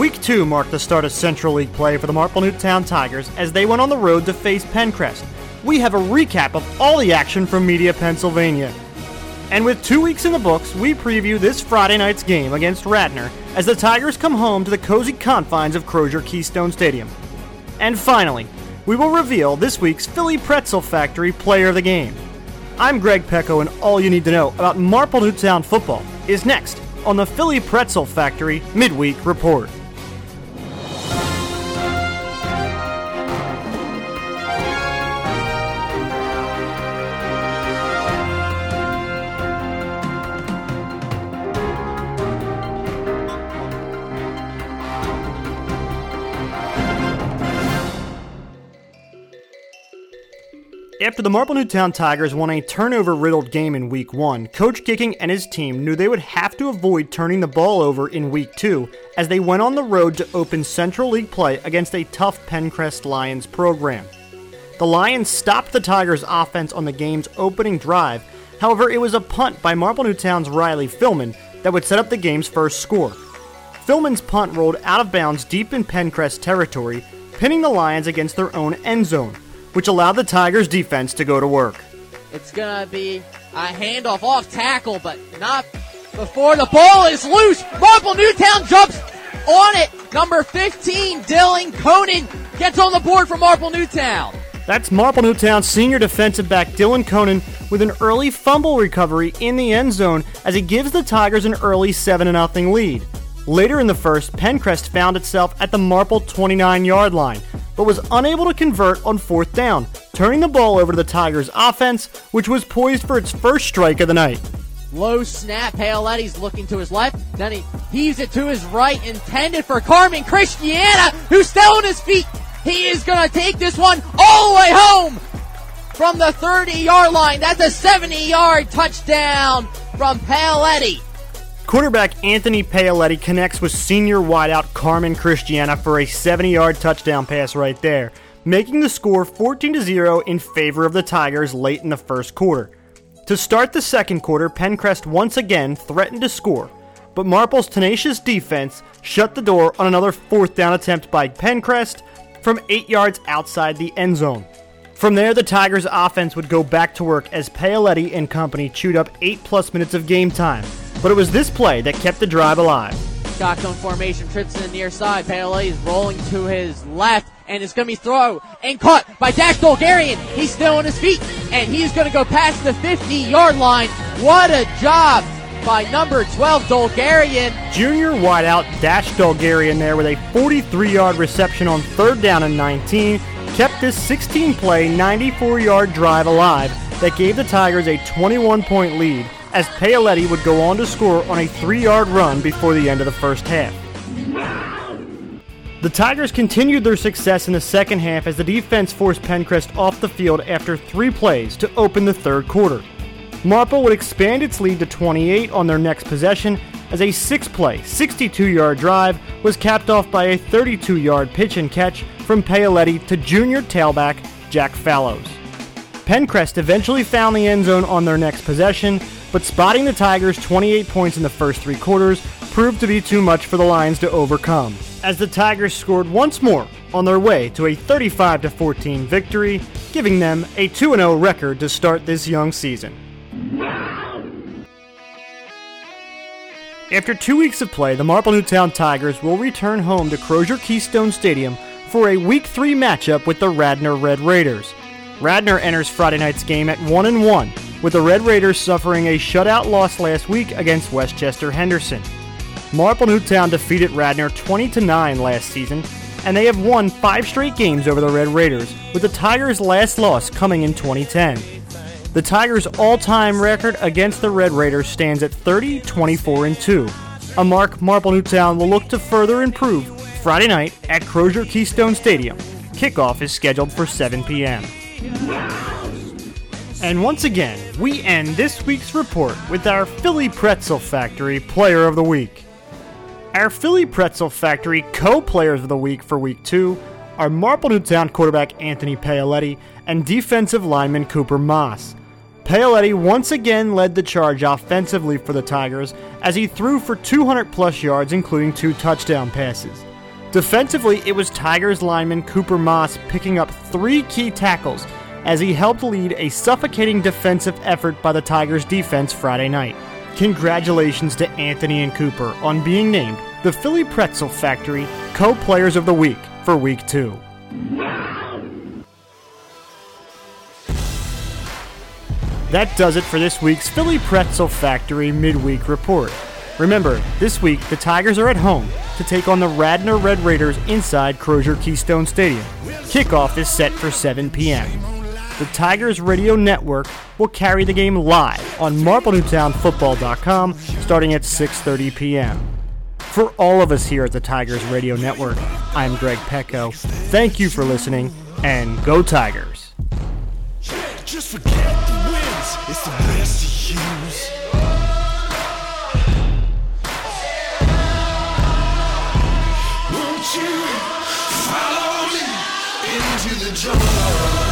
Week 2 marked the start of Central League play for the Marple Newtown Tigers as they went on the road to face Penncrest. We have a recap of all the action from Media, Pennsylvania. And with two weeks in the books, we preview this Friday night's game against Radnor as the Tigers come home to the cozy confines of Crozer Keystone Stadium. And finally, we will reveal this week's Philly Pretzel Factory Player of the Game. I'm Greg Pecko, and all you need to know about Marple Newtown football is next on the Philly Pretzel Factory Midweek Report. After the Marple Newtown Tigers won a turnover riddled game in week one, Coach Kicking and his team knew they would have to avoid turning the ball over in week two as they went on the road to open Central League play against a tough Penncrest Lions program. The Lions stopped the Tigers' offense on the game's opening drive, however, it was a punt by Marple Newtown's Riley Philman that would set up the game's first score. Philman's punt rolled out of bounds deep in Penncrest territory, pinning the Lions against their own end zone which allowed the Tigers defense to go to work. It's going to be a handoff off tackle, but not before the ball is loose. Marple Newtown jumps on it. Number 15, Dylan Conan gets on the board for Marple Newtown. That's Marple Newtown senior defensive back Dylan Conan with an early fumble recovery in the end zone as he gives the Tigers an early 7 0 lead. Later in the first, Penncrest found itself at the Marple 29 yard line, but was unable to convert on fourth down, turning the ball over to the Tigers' offense, which was poised for its first strike of the night. Low snap, Paoletti's looking to his left, then he heaves it to his right, intended for Carmen Christiana, who's still on his feet. He is going to take this one all the way home from the 30 yard line. That's a 70 yard touchdown from Paoletti. Quarterback Anthony Paoletti connects with senior wideout Carmen Christiana for a 70 yard touchdown pass right there, making the score 14 0 in favor of the Tigers late in the first quarter. To start the second quarter, Penncrest once again threatened to score, but Marple's tenacious defense shut the door on another fourth down attempt by Penncrest from 8 yards outside the end zone. From there, the Tigers' offense would go back to work as Paoletti and company chewed up 8 plus minutes of game time but it was this play that kept the drive alive. Shotgun formation, trips to the near side. Paoletti is rolling to his left, and it's going to be throw and caught by Dax Dolgarian. He's still on his feet, and he's going to go past the 50 yard line. What a job by number 12, Dolgarian. Junior wideout Dash Dolgarian there with a 43 yard reception on third down and 19 kept this 16 play, 94 yard drive alive that gave the Tigers a 21 point lead as Paoletti would go on to score on a three yard run before the end of the first half. The Tigers continued their success in the second half as the defense forced Penncrest off the field after three plays to open the third quarter. Marple would expand its lead to 28 on their next possession as a six play, 62 yard drive was capped off by a 32 yard pitch and catch from Paoletti to junior tailback Jack Fallows. Penncrest eventually found the end zone on their next possession, but spotting the Tigers 28 points in the first three quarters proved to be too much for the Lions to overcome. As the Tigers scored once more on their way to a 35 14 victory, giving them a 2 0 record to start this young season. After two weeks of play, the Marple Newtown Tigers will return home to Crozer Keystone Stadium for a Week 3 matchup with the Radnor Red Raiders. Radnor enters Friday night's game at 1 and 1 with the Red Raiders suffering a shutout loss last week against West Chester Henderson. Marple Newtown defeated Radnor 20 9 last season, and they have won five straight games over the Red Raiders, with the Tigers' last loss coming in 2010. The Tigers' all-time record against the Red Raiders stands at 30, 24, and 2, a mark Marple Newtown will look to further improve Friday night at Crozer Keystone Stadium. Kickoff is scheduled for 7 p.m. And once again, we end this week's report with our Philly Pretzel Factory Player of the Week. Our Philly Pretzel Factory co players of the week for week two are Marple Newtown quarterback Anthony Paoletti and defensive lineman Cooper Moss. Paoletti once again led the charge offensively for the Tigers as he threw for 200 plus yards, including two touchdown passes. Defensively, it was Tigers lineman Cooper Moss picking up three key tackles as he helped lead a suffocating defensive effort by the Tigers defense Friday night. Congratulations to Anthony and Cooper on being named the Philly Pretzel Factory Co Players of the Week for Week 2. That does it for this week's Philly Pretzel Factory midweek report. Remember, this week the Tigers are at home to take on the Radnor Red Raiders inside Crozer Keystone Stadium. Kickoff is set for 7 p.m. The Tigers Radio Network will carry the game live on MarpleNewtownFootball.com starting at 6:30 p.m. For all of us here at the Tigers Radio Network, I'm Greg Pecko. Thank you for listening, and go Tigers! Just forget the wins, it's the best to use. You follow me into the jungle?